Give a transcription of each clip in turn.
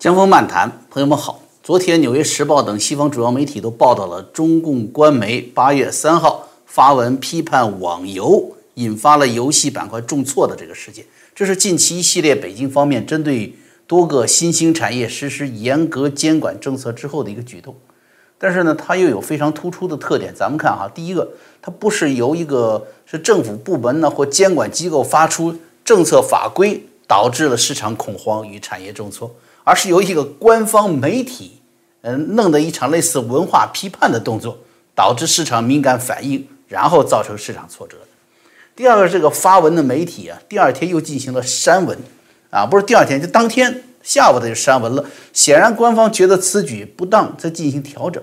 江峰漫谈，朋友们好。昨天，《纽约时报》等西方主要媒体都报道了中共官媒八月三号发文批判网游，引发了游戏板块重挫的这个事件。这是近期一系列北京方面针对多个新兴产业实施严格监管政策之后的一个举动。但是呢，它又有非常突出的特点。咱们看哈，第一个，它不是由一个是政府部门呢或监管机构发出政策法规导致了市场恐慌与产业重挫。而是由一个官方媒体，嗯，弄的一场类似文化批判的动作，导致市场敏感反应，然后造成市场挫折。第二个，这个发文的媒体啊，第二天又进行了删文，啊，不是第二天，就当天下午他就删文了。显然，官方觉得此举不当，在进行调整。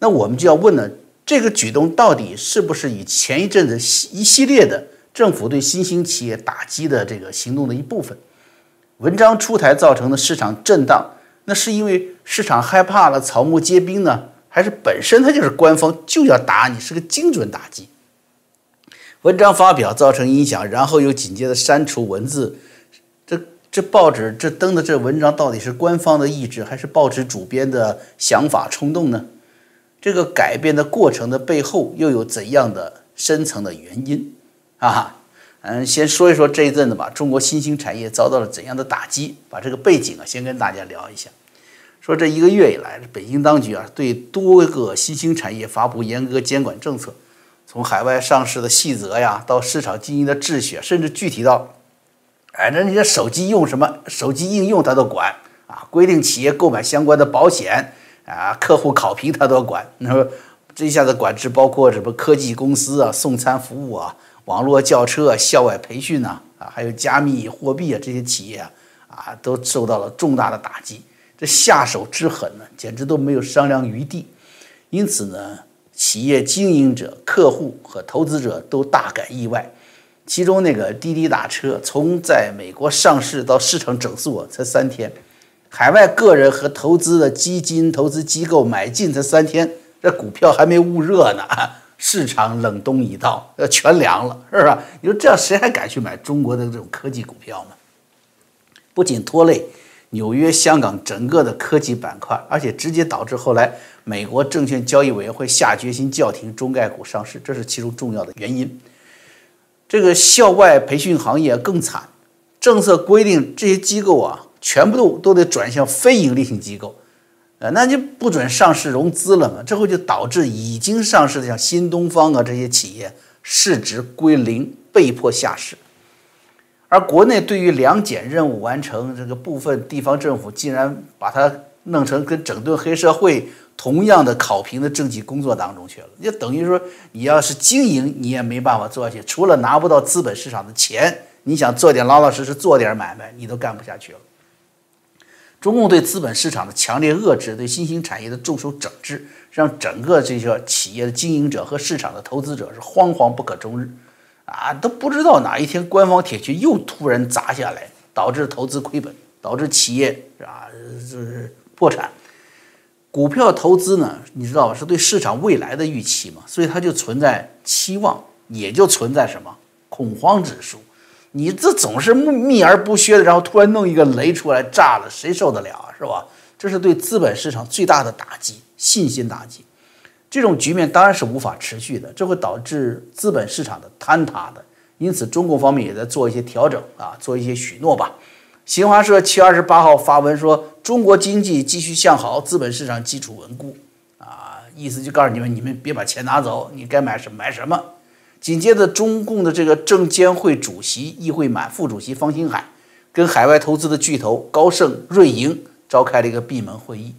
那我们就要问呢，这个举动到底是不是与前一阵子一系列的政府对新兴企业打击的这个行动的一部分？文章出台造成的市场震荡，那是因为市场害怕了，草木皆兵呢，还是本身它就是官方就要打你，是个精准打击？文章发表造成影响，然后又紧接着删除文字，这这报纸这登的这文章到底是官方的意志，还是报纸主编的想法冲动呢？这个改变的过程的背后又有怎样的深层的原因啊？嗯，先说一说这一阵子吧，中国新兴产业遭到了怎样的打击？把这个背景啊，先跟大家聊一下。说这一个月以来，北京当局啊，对多个新兴产业发布严格监管政策，从海外上市的细则呀，到市场经营的秩序，甚至具体到，哎，那你的手机用什么手机应用他都管啊，规定企业购买相关的保险啊，客户考评他都管。那么这一下子管制包括什么科技公司啊，送餐服务啊。网络轿车、校外培训呐，啊，还有加密货币啊，这些企业啊，啊，都受到了重大的打击。这下手之狠呢，简直都没有商量余地。因此呢，企业经营者、客户和投资者都大感意外。其中那个滴滴打车，从在美国上市到市场整肃才三天，海外个人和投资的基金、投资机构买进才三天，这股票还没捂热呢。市场冷冻已到，要全凉了，是吧？你说这样谁还敢去买中国的这种科技股票呢？不仅拖累纽约、香港整个的科技板块，而且直接导致后来美国证券交易委员会下决心叫停中概股上市，这是其中重要的原因。这个校外培训行业更惨，政策规定这些机构啊，全部都都得转向非盈利性机构。呃，那就不准上市融资了嘛？之后就导致已经上市的像新东方啊这些企业市值归零，被迫下市。而国内对于两检任务完成，这个部分地方政府竟然把它弄成跟整顿黑社会同样的考评的政绩工作当中去了。就等于说，你要是经营，你也没办法做下去，除了拿不到资本市场的钱，你想做点老老实实做点买卖，你都干不下去了。中共对资本市场的强烈遏制，对新兴产业的重手整治，让整个这些企业的经营者和市场的投资者是惶惶不可终日，啊，都不知道哪一天官方铁拳又突然砸下来，导致投资亏本，导致企业啊就是破产。股票投资呢，你知道吧，是对市场未来的预期嘛，所以它就存在期望，也就存在什么恐慌指数。你这总是秘而不宣的，然后突然弄一个雷出来炸了，谁受得了啊？是吧？这是对资本市场最大的打击，信心打击。这种局面当然是无法持续的，这会导致资本市场的坍塌的。因此，中共方面也在做一些调整啊，做一些许诺吧。新华社七月二十八号发文说，中国经济继续向好，资本市场基础稳固啊，意思就告诉你们，你们别把钱拿走，你该买什么买什么。紧接着，中共的这个证监会主席易会满、副主席方星海，跟海外投资的巨头高盛、瑞银召开了一个闭门会议，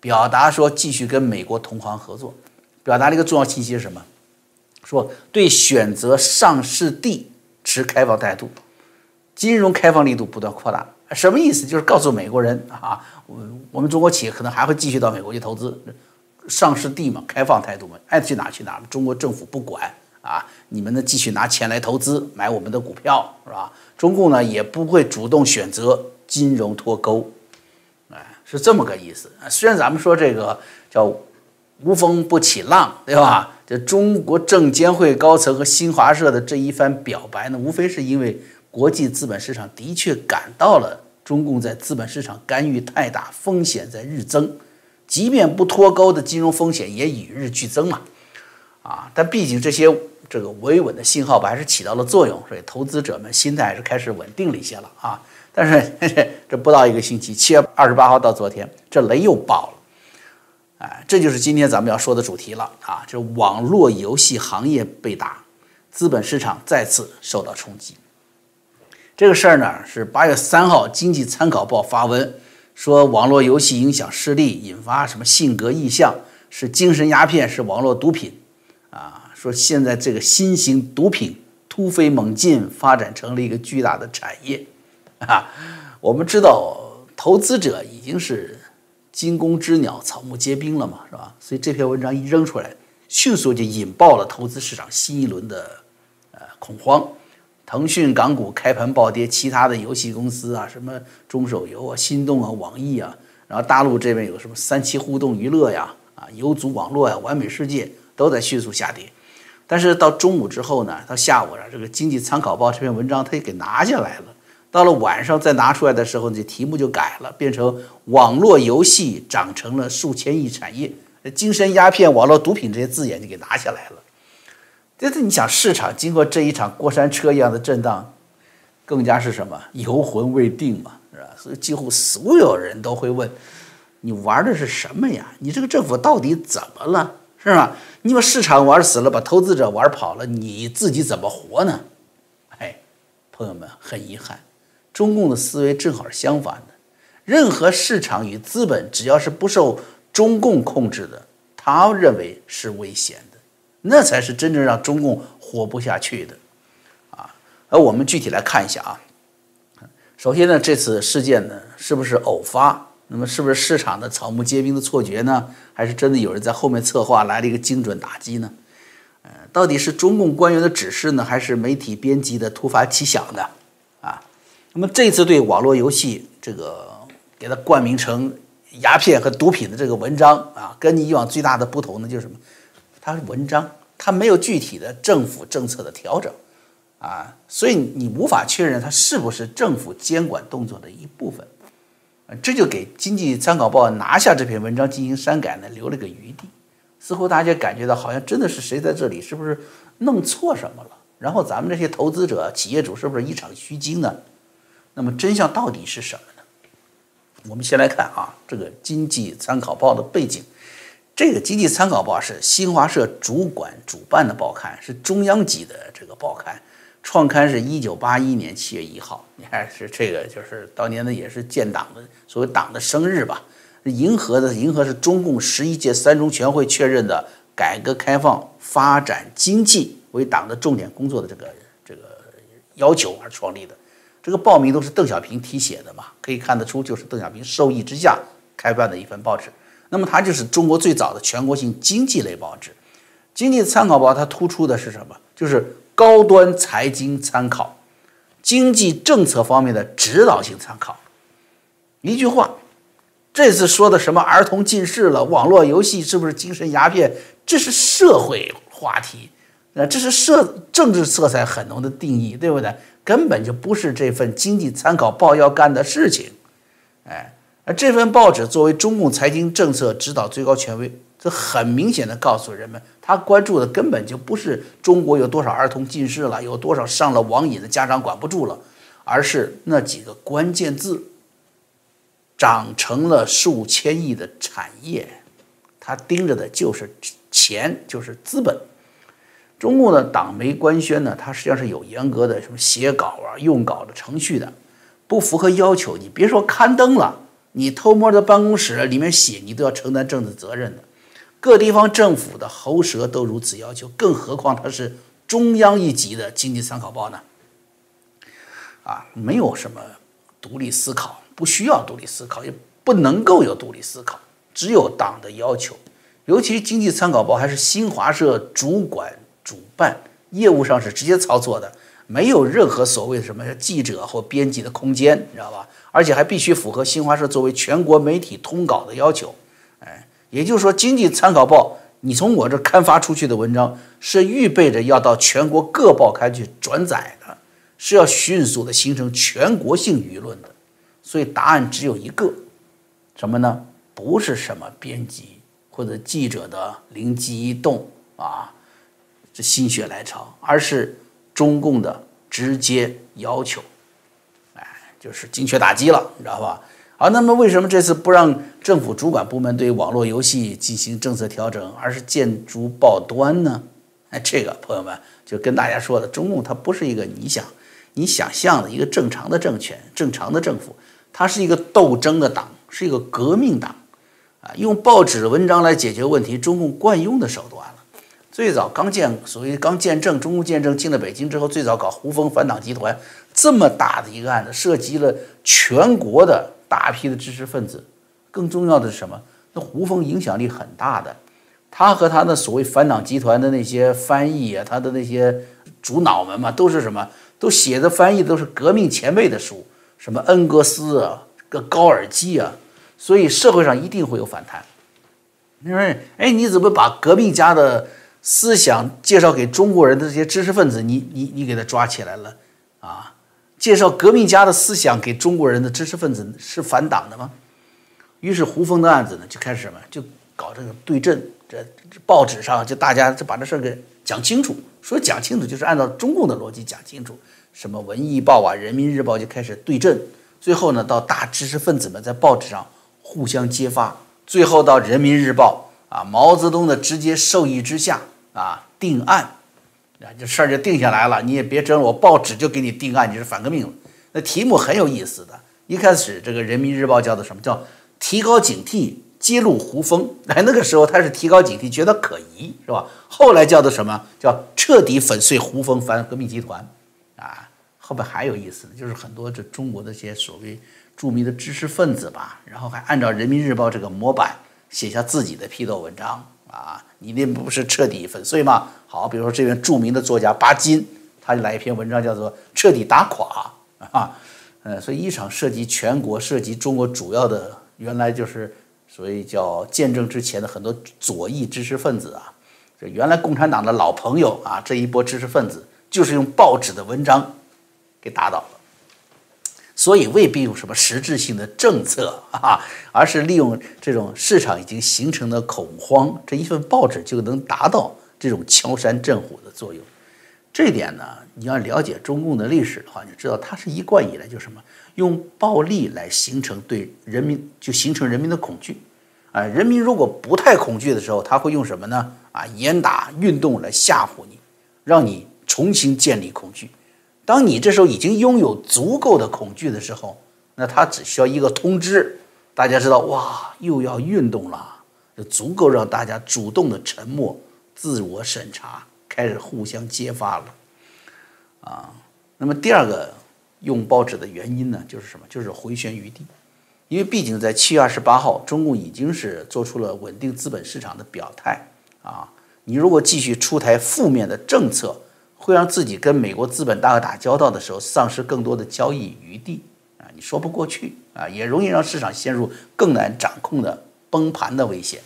表达说继续跟美国同行合作。表达了一个重要信息是什么？说对选择上市地持开放态度，金融开放力度不断扩大。什么意思？就是告诉美国人啊，我我们中国企业可能还会继续到美国去投资，上市地嘛，开放态度嘛，爱去哪去哪，中国政府不管。啊，你们呢继续拿钱来投资买我们的股票是吧？中共呢也不会主动选择金融脱钩，哎，是这么个意思。虽然咱们说这个叫无风不起浪，对吧？这中国证监会高层和新华社的这一番表白呢，无非是因为国际资本市场的确感到了中共在资本市场干预太大，风险在日增，即便不脱钩的金融风险也与日俱增嘛。啊，但毕竟这些这个维稳的信号吧，还是起到了作用，所以投资者们心态还是开始稳定了一些了啊。但是这不到一个星期，七月二十八号到昨天，这雷又爆了。哎，这就是今天咱们要说的主题了啊！就是网络游戏行业被打，资本市场再次受到冲击。这个事儿呢，是八月三号《经济参考报》发文说，网络游戏影响视力，引发什么性格异象，是精神鸦片，是网络毒品！说现在这个新型毒品突飞猛进，发展成了一个巨大的产业啊！我们知道，投资者已经是。惊弓之鸟，草木皆兵了嘛，是吧？所以这篇文章一扔出来，迅速就引爆了投资市场新一轮的呃恐慌。腾讯港股开盘暴跌，其他的游戏公司啊，什么中手游啊、心动啊、网易啊，然后大陆这边有什么三七互动娱乐呀、啊游族网络呀、完美世界都在迅速下跌。但是到中午之后呢，到下午了，这个经济参考报这篇文章它也给拿下来了。到了晚上再拿出来的时候，这题目就改了，变成网络游戏长成了数千亿产业，精神鸦片、网络毒品这些字眼就给拿下来了。这是你想，市场经过这一场过山车一样的震荡，更加是什么游魂未定嘛，是吧？所以几乎所有人都会问：你玩的是什么呀？你这个政府到底怎么了？是吧？你把市场玩死了，把投资者玩跑了，你自己怎么活呢？哎，朋友们，很遗憾。中共的思维正好是相反的，任何市场与资本只要是不受中共控制的，他认为是危险的，那才是真正让中共活不下去的，啊！而我们具体来看一下啊，首先呢，这次事件呢是不是偶发？那么是不是市场的草木皆兵的错觉呢？还是真的有人在后面策划来了一个精准打击呢？呃，到底是中共官员的指示呢，还是媒体编辑的突发奇想呢？啊那么这次对网络游戏这个给它冠名成鸦片和毒品的这个文章啊，跟你以往最大的不同呢，就是什么？它是文章，它没有具体的政府政策的调整啊，所以你无法确认它是不是政府监管动作的一部分，这就给《经济参考报》拿下这篇文章进行删改呢留了个余地，似乎大家感觉到好像真的是谁在这里是不是弄错什么了？然后咱们这些投资者、企业主是不是一场虚惊呢？那么真相到底是什么呢？我们先来看啊，这个《经济参考报》的背景。这个《经济参考报》是新华社主管主办的报刊，是中央级的这个报刊。创刊是一九八一年七月一号，你看是这个，就是当年呢也是建党的所谓党的生日吧。银河的银河是中共十一届三中全会确认的改革开放、发展经济为党的重点工作的这个这个要求而创立的。这个报名都是邓小平题写的嘛，可以看得出就是邓小平授意之下开办的一份报纸。那么它就是中国最早的全国性经济类报纸，《经济参考报》它突出的是什么？就是高端财经参考，经济政策方面的指导性参考。一句话，这次说的什么儿童近视了，网络游戏是不是精神鸦片？这是社会话题，那这是社政治色彩很浓的定义，对不对？根本就不是这份经济参考报要干的事情，哎，而这份报纸作为中共财经政策指导最高权威，这很明显的告诉人们，他关注的根本就不是中国有多少儿童近视了，有多少上了网瘾的家长管不住了，而是那几个关键字，长成了数千亿的产业，他盯着的就是钱，就是资本。中共的党媒官宣呢，它实际上是有严格的什么写稿啊、用稿的程序的，不符合要求，你别说刊登了，你偷摸在办公室里面写，你都要承担政治责任的。各地方政府的喉舌都如此要求，更何况它是中央一级的经济参考报呢？啊，没有什么独立思考，不需要独立思考，也不能够有独立思考，只有党的要求。尤其经济参考报还是新华社主管。主办业务上是直接操作的，没有任何所谓的什么记者或编辑的空间，你知道吧？而且还必须符合新华社作为全国媒体通稿的要求。也就是说，《经济参考报》你从我这刊发出去的文章是预备着要到全国各报刊去转载的，是要迅速的形成全国性舆论的。所以答案只有一个，什么呢？不是什么编辑或者记者的灵机一动啊，这心血来潮，而是中共的直接要求，哎，就是精确打击了，你知道吧？好，那么为什么这次不让政府主管部门对网络游戏进行政策调整，而是建筑报端呢？哎，这个朋友们就跟大家说的，中共它不是一个你想你想象的一个正常的政权、正常的政府，它是一个斗争的党，是一个革命党，啊，用报纸文章来解决问题，中共惯用的手段了。最早刚建，所谓刚建政，中共建政进了北京之后，最早搞胡风反党集团这么大的一个案子，涉及了全国的。大批的知识分子，更重要的是什么？那胡风影响力很大的，他和他的所谓反党集团的那些翻译啊，他的那些主脑们嘛，都是什么？都写的翻译都是革命前辈的书，什么恩格斯啊，个高尔基啊，所以社会上一定会有反弹。你说，哎，你怎么把革命家的思想介绍给中国人的这些知识分子，你你你给他抓起来了啊？介绍革命家的思想给中国人的知识分子是反党的吗？于是胡风的案子呢就开始什么，就搞这个对阵，这报纸上就大家就把这事儿给讲清楚。说讲清楚就是按照中共的逻辑讲清楚，什么文艺报啊、人民日报就开始对阵，最后呢到大知识分子们在报纸上互相揭发，最后到人民日报啊毛泽东的直接授意之下啊定案。啊，这事儿就定下来了，你也别争了，我报纸就给你定案，你是反革命了。那题目很有意思的，一开始这个人民日报叫做什么叫提高警惕，揭露胡风。哎，那个时候他是提高警惕，觉得可疑，是吧？后来叫做什么叫彻底粉碎胡风反革命集团？啊，后边还有意思的就是很多这中国的这些所谓著名的知识分子吧，然后还按照人民日报这个模板写下自己的批斗文章。啊，你那不是彻底粉碎吗？好，比如说这位著名的作家巴金，他就来一篇文章，叫做《彻底打垮》啊，呃，所以一场涉及全国、涉及中国主要的，原来就是所谓叫见证之前的很多左翼知识分子啊，这原来共产党的老朋友啊，这一波知识分子就是用报纸的文章给打倒了。所以未必有什么实质性的政策 啊，而是利用这种市场已经形成的恐慌，这一份报纸就能达到这种敲山震虎的作用。这一点呢，你要了解中共的历史的话，你知道它是一贯以来就什么，用暴力来形成对人民就形成人民的恐惧。啊，人民如果不太恐惧的时候，他会用什么呢？啊，严打运动来吓唬你，让你重新建立恐惧。当你这时候已经拥有足够的恐惧的时候，那他只需要一个通知，大家知道哇，又要运动了，就足够让大家主动的沉默、自我审查，开始互相揭发了。啊，那么第二个用报纸的原因呢，就是什么？就是回旋余地，因为毕竟在七月二十八号，中共已经是做出了稳定资本市场的表态啊，你如果继续出台负面的政策。会让自己跟美国资本大鳄打交道的时候丧失更多的交易余地啊！你说不过去啊，也容易让市场陷入更难掌控的崩盘的危险，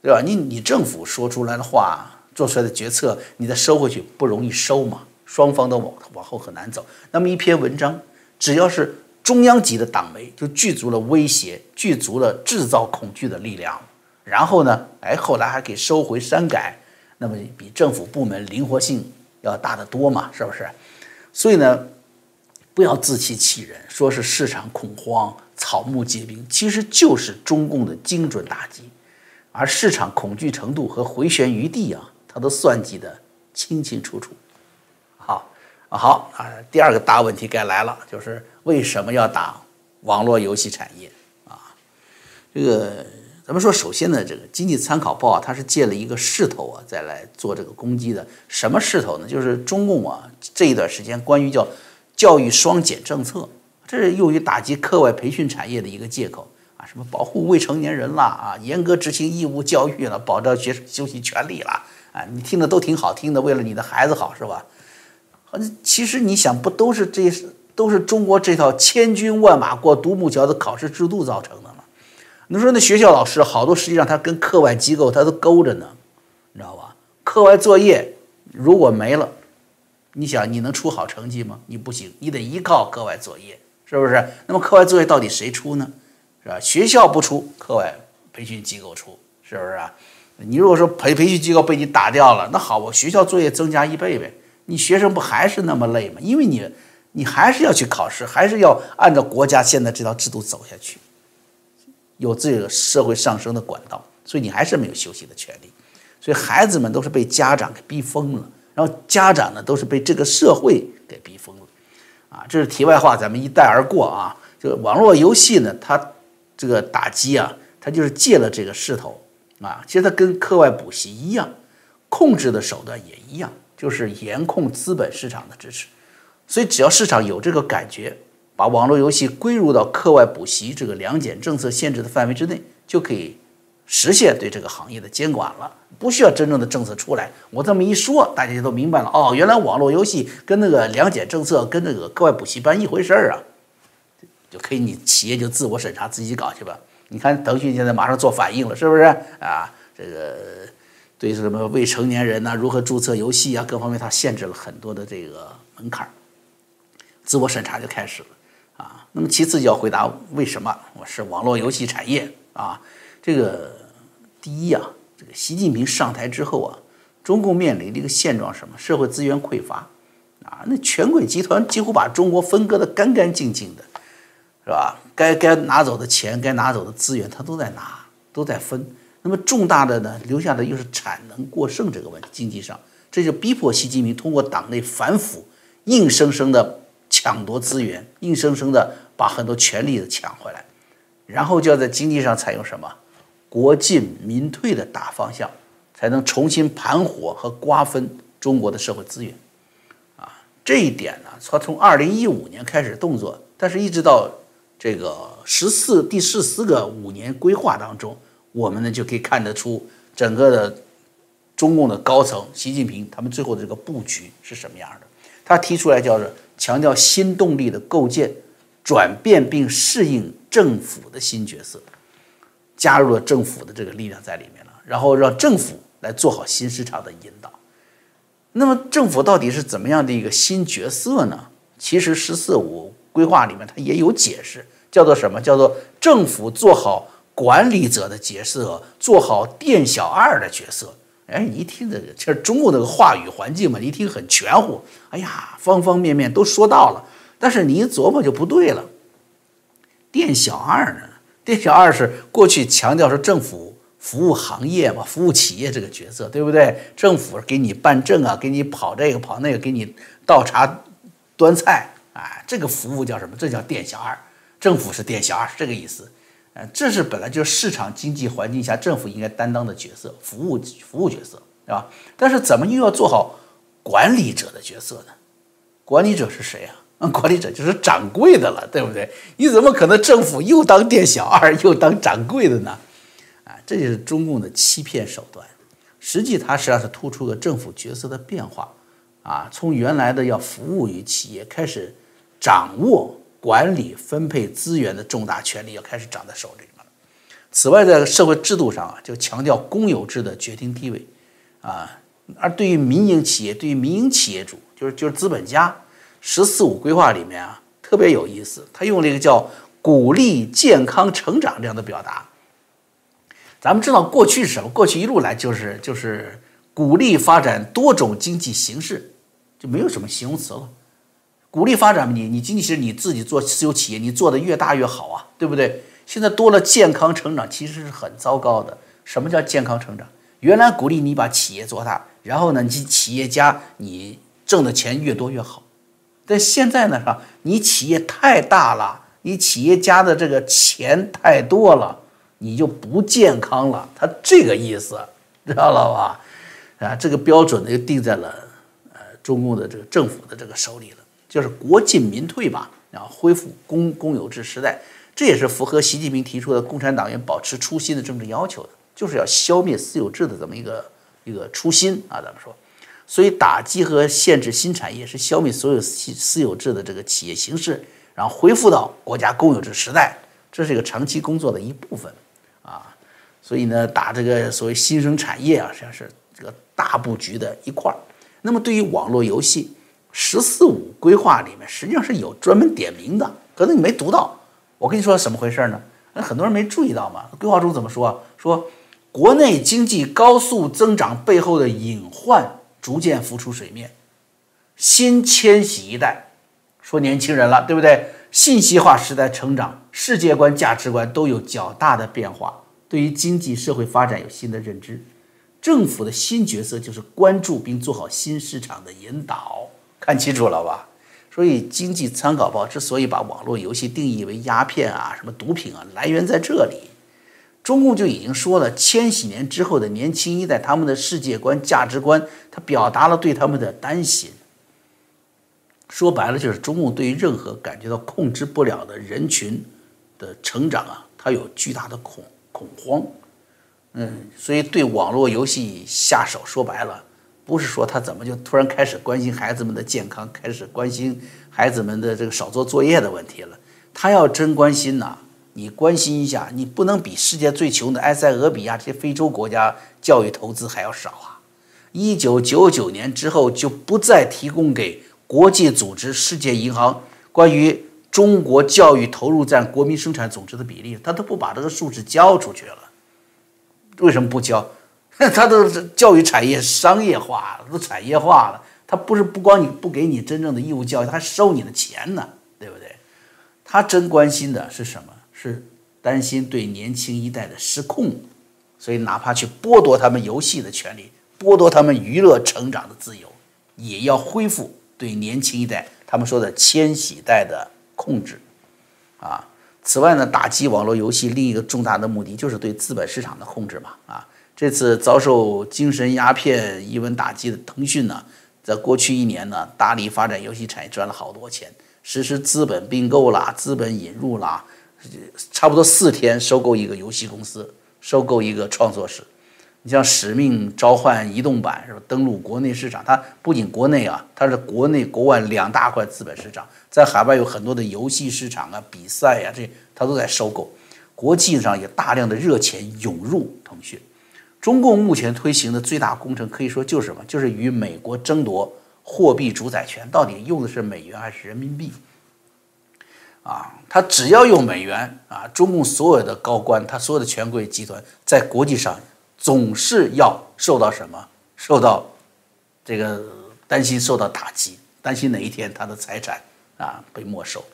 对吧？你你政府说出来的话，做出来的决策，你再收回去不容易收嘛？双方都往往后很难走。那么一篇文章，只要是中央级的党媒，就具足了威胁、具足了制造恐惧的力量。然后呢，哎，后来还可以收回删改，那么比政府部门灵活性。要大得多嘛，是不是？所以呢，不要自欺欺人，说是市场恐慌、草木皆兵，其实就是中共的精准打击。而市场恐惧程度和回旋余地啊，他都算计得清清楚楚。好啊，好啊，第二个大问题该来了，就是为什么要打网络游戏产业啊？这个。咱们说，首先呢，这个经济参考报啊，它是借了一个势头啊，再来做这个攻击的。什么势头呢？就是中共啊这一段时间关于叫教育双减政策，这是用于打击课外培训产业的一个借口啊。什么保护未成年人啦啊，严格执行义务教育了，保障学生休息权利了啊。你听的都挺好听的，为了你的孩子好是吧？其实你想，不都是这都是中国这套千军万马过独木桥的考试制度造成的？你说那学校老师好多，实际上他跟课外机构他都勾着呢，你知道吧？课外作业如果没了，你想你能出好成绩吗？你不行，你得依靠课外作业，是不是？那么课外作业到底谁出呢？是吧？学校不出，课外培训机构出，是不是啊？你如果说培培训机构被你打掉了，那好，我学校作业增加一倍呗，你学生不还是那么累吗？因为你你还是要去考试，还是要按照国家现在这套制度走下去，有这个社会上升的管道，所以你还是没有休息的权利。所以孩子们都是被家长给逼疯了，然后家长呢都是被这个社会给逼疯了，啊，这是题外话，咱们一带而过啊。这个网络游戏呢，它这个打击啊，它就是借了这个势头啊。其实它跟课外补习一样，控制的手段也一样，就是严控资本市场的支持。所以只要市场有这个感觉，把网络游戏归入到课外补习这个两减政策限制的范围之内，就可以。实现对这个行业的监管了，不需要真正的政策出来。我这么一说，大家就都明白了。哦，原来网络游戏跟那个两减政策跟那个课外补习班一回事儿啊，就可以你企业就自我审查自己搞去吧。你看腾讯现在马上做反应了，是不是啊？这个对什么未成年人呐，如何注册游戏啊，各方面它限制了很多的这个门槛，自我审查就开始了。那么其次就要回答为什么我是网络游戏产业啊？这个第一啊，这个习近平上台之后啊，中共面临的一个现状什么？社会资源匮乏啊，那权贵集团几乎把中国分割的干干净净的，是吧？该该拿走的钱，该拿走的资源，他都在拿，都在分。那么重大的呢，留下的又是产能过剩这个问题，经济上，这就逼迫习近平通过党内反腐，硬生生的抢夺资源，硬生生的把很多权利抢回来，然后就要在经济上采用什么？国进民退的大方向，才能重新盘活和瓜分中国的社会资源，啊，这一点呢，他从二零一五年开始动作，但是一直到这个十四第十四个五年规划当中，我们呢就可以看得出整个的中共的高层，习近平他们最后的这个布局是什么样的。他提出来叫做强调新动力的构建，转变并适应政府的新角色。加入了政府的这个力量在里面了，然后让政府来做好新市场的引导。那么政府到底是怎么样的一个新角色呢？其实“十四五”规划里面它也有解释，叫做什么？叫做政府做好管理者的角色，做好店小二的角色。哎，你一听这个，其实中国这个话语环境嘛，你一听很全乎。哎呀，方方面面都说到了，但是你一琢磨就不对了。店小二呢？店小二是过去强调说政府服务行业嘛，服务企业这个角色，对不对？政府给你办证啊，给你跑这个跑那个，给你倒茶端菜，啊，这个服务叫什么？这叫店小二。政府是店小二，是这个意思。呃，这是本来就是市场经济环境下政府应该担当的角色，服务服务角色，对吧？但是怎么又要做好管理者的角色呢？管理者是谁啊？管理者就是掌柜的了，对不对？你怎么可能政府又当店小二又当掌柜的呢？啊，这就是中共的欺骗手段。实际它实际上是突出了政府角色的变化啊，从原来的要服务于企业，开始掌握管理分配资源的重大权利，要开始掌在手里了。此外，在社会制度上啊，就强调公有制的决定地位啊，而对于民营企业，对于民营企业主，就是就是资本家。“十四五”规划里面啊，特别有意思，他用了一个叫“鼓励健康成长”这样的表达。咱们知道过去是什么？过去一路来就是就是鼓励发展多种经济形式，就没有什么形容词了。鼓励发展你你经济其实你自己做私有企业，你做的越大越好啊，对不对？现在多了健康成长，其实是很糟糕的。什么叫健康成长？原来鼓励你把企业做大，然后呢，你企业家你挣的钱越多越好。但现在呢，是吧？你企业太大了，你企业家的这个钱太多了，你就不健康了。他这个意思，知道了吧？啊，这个标准呢，就定在了呃中共的这个政府的这个手里了，就是国进民退吧，然后恢复公公有制时代，这也是符合习近平提出的共产党员保持初心的政治要求的，就是要消灭私有制的这么一个一个初心啊，咱们说。所以，打击和限制新产业是消灭所有私私有制的这个企业形式，然后恢复到国家公有制时代，这是一个长期工作的一部分啊。所以呢，打这个所谓新生产业啊，实际上是这个大布局的一块儿。那么，对于网络游戏“十四五”规划里面，实际上是有专门点名的，可能你没读到。我跟你说怎么回事呢？那很多人没注意到嘛。规划中怎么说？说国内经济高速增长背后的隐患逐渐浮出水面，新千禧一代，说年轻人了，对不对？信息化时代成长，世界观、价值观都有较大的变化，对于经济社会发展有新的认知。政府的新角色就是关注并做好新市场的引导，看清楚了吧？所以，《经济参考报》之所以把网络游戏定义为鸦片啊、什么毒品啊，来源在这里。中共就已经说了，千禧年之后的年轻一代，他们的世界观、价值观，他表达了对他们的担心。说白了，就是中共对于任何感觉到控制不了的人群的成长啊，他有巨大的恐恐慌。嗯，所以对网络游戏下手，说白了，不是说他怎么就突然开始关心孩子们的健康，开始关心孩子们的这个少做作业的问题了。他要真关心呐，你关心一下，你不能比世界最穷的埃塞俄比亚这些非洲国家教育投资还要少啊！一九九九年之后就不再提供给国际组织、世界银行关于中国教育投入占国民生产总值的比例，他都不把这个数字交出去了。为什么不交？他都教育产业商业化了，都产业化了。他不是不光你不给你真正的义务教育，他还收你的钱呢，对不对？他真关心的是什么？是担心对年轻一代的失控，所以哪怕去剥夺他们游戏的权利，剥夺他们娱乐成长的自由，也要恢复对年轻一代他们说的千禧代的控制，啊。此外呢，打击网络游戏另一个重大的目的就是对资本市场的控制嘛。啊，这次遭受精神鸦片一文打击的腾讯呢，在过去一年呢，大力发展游戏产业，赚了好多钱，实施资本并购啦、资本引入啦，差不多四天收购一个游戏公司，收购一个创作室。你像《使命召唤》移动版是吧？登陆国内市场，它不仅国内啊，它是国内国外两大块资本市场，在海外有很多的游戏市场啊、比赛呀，这它都在收购。国际上也大量的热钱涌入腾讯。中共目前推行的最大工程，可以说就是什么？就是与美国争夺货币主宰权，到底用的是美元还是人民币？啊，他只要用美元啊，中共所有的高官，他所有的权贵集团在国际上。总是要受到什么？受到这个担心受到打击，担心哪一天他的财产啊被没收。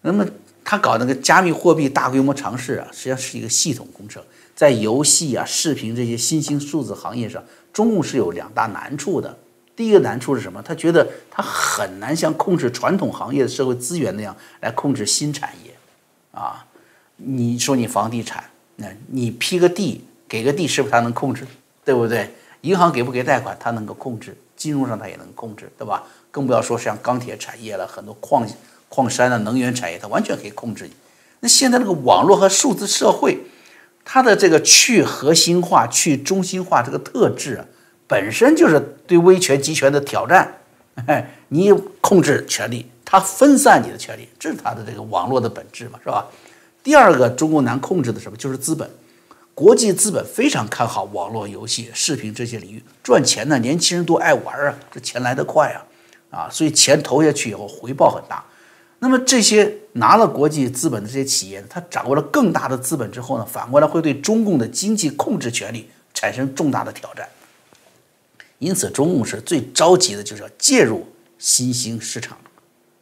那么他搞那个加密货币大规模尝试啊，实际上是一个系统工程。在游戏啊、视频这些新兴数字行业上，中共是有两大难处的。第一个难处是什么？他觉得他很难像控制传统行业的社会资源那样来控制新产业啊。你说你房地产，那你批个地。给个地是不是他能控制，对不对？银行给不给贷款，他能够控制，金融上他也能控制，对吧？更不要说像钢铁产业了，很多矿矿山的能源产业，它完全可以控制你。那现在这个网络和数字社会，它的这个去核心化、去中心化这个特质啊，本身就是对威权集权的挑战。你控制权力，它分散你的权利，这是它的这个网络的本质嘛，是吧？第二个，中国难控制的什么？就是资本。国际资本非常看好网络游戏、视频这些领域赚钱呢，年轻人都爱玩啊，这钱来得快啊，啊，所以钱投下去以后回报很大。那么这些拿了国际资本的这些企业，它掌握了更大的资本之后呢，反过来会对中共的经济控制权力产生重大的挑战。因此，中共是最着急的就是要介入新兴市场，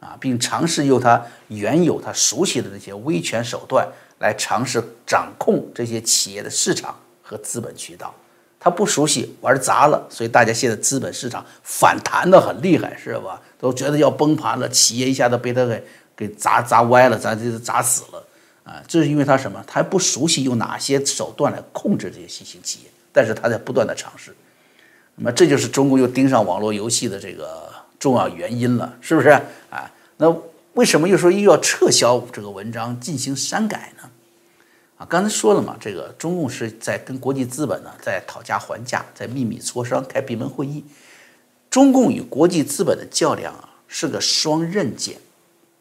啊，并尝试用它原有、它熟悉的那些威权手段。来尝试掌控这些企业的市场和资本渠道，他不熟悉玩砸了，所以大家现在资本市场反弹的很厉害，是吧？都觉得要崩盘了，企业一下子被他给给砸砸歪了，砸这砸死了啊！这是因为他什么？他还不熟悉用哪些手段来控制这些新兴企业，但是他在不断的尝试。那么这就是中国又盯上网络游戏的这个重要原因了，是不是啊？那为什么又说又要撤销这个文章进行删改呢？啊刚才说了嘛，这个中共是在跟国际资本呢在讨价还价，在秘密磋商，开闭门会议。中共与国际资本的较量啊，是个双刃剑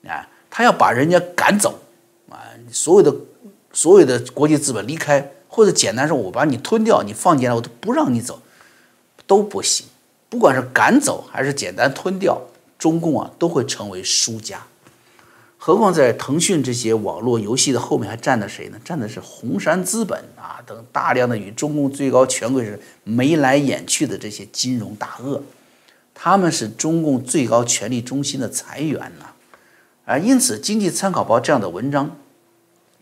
啊，他要把人家赶走啊，所有的所有的国际资本离开，或者简单说，我把你吞掉，你放进来，我都不让你走，都不行。不管是赶走还是简单吞掉，中共啊都会成为输家。何况在腾讯这些网络游戏的后面还站着谁呢？站的是红杉资本啊等大量的与中共最高权贵是眉来眼去的这些金融大鳄，他们是中共最高权力中心的财源呐。啊，因此《经济参考报》这样的文章，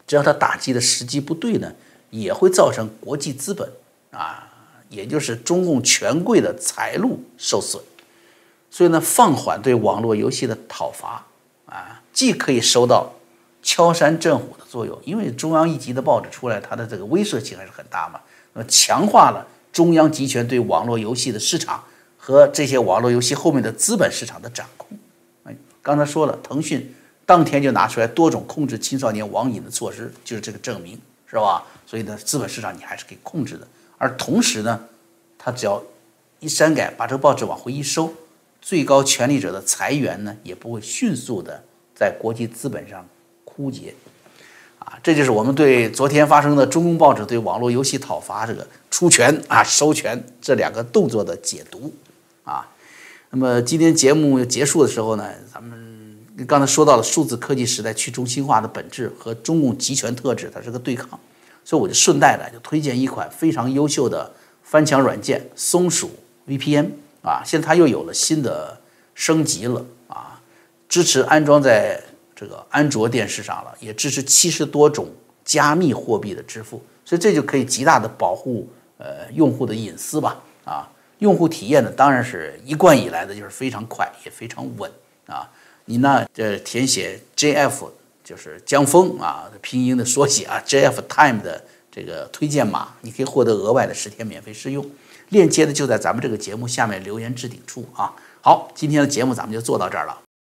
只要它打击的时机不对呢，也会造成国际资本啊，也就是中共权贵的财路受损。所以呢，放缓对网络游戏的讨伐啊，既可以收到敲山震虎的作用，因为中央一级的报纸出来，它的这个威慑性还是很大嘛。那么强化了中央集权对网络游戏的市场和这些网络游戏后面的资本市场的掌控。哎，刚才说了，腾讯当天就拿出来多种控制青少年网瘾的措施，就是这个证明，是吧？所以呢，资本市场你还是可以控制的。而同时呢，它只要一删改，把这个报纸往回一收。最高权力者的财源呢，也不会迅速的在国际资本上枯竭，啊，这就是我们对昨天发生的中共报纸对网络游戏讨伐这个出拳啊收拳这两个动作的解读，啊，那么今天节目结束的时候呢，咱们刚才说到了数字科技时代去中心化的本质和中共集权特质，它是个对抗，所以我就顺带的就推荐一款非常优秀的翻墙软件——松鼠 VPN。啊，现在它又有了新的升级了啊，支持安装在这个安卓电视上了，也支持七十多种加密货币的支付，所以这就可以极大的保护呃用户的隐私吧啊，用户体验呢当然是一贯以来的就是非常快也非常稳啊，你呢这填写 JF 就是江峰啊拼音的缩写啊 JF Time 的这个推荐码，你可以获得额外的十天免费试用。链接呢就在咱们这个节目下面留言置顶处啊。好，今天的节目咱们就做到这儿了。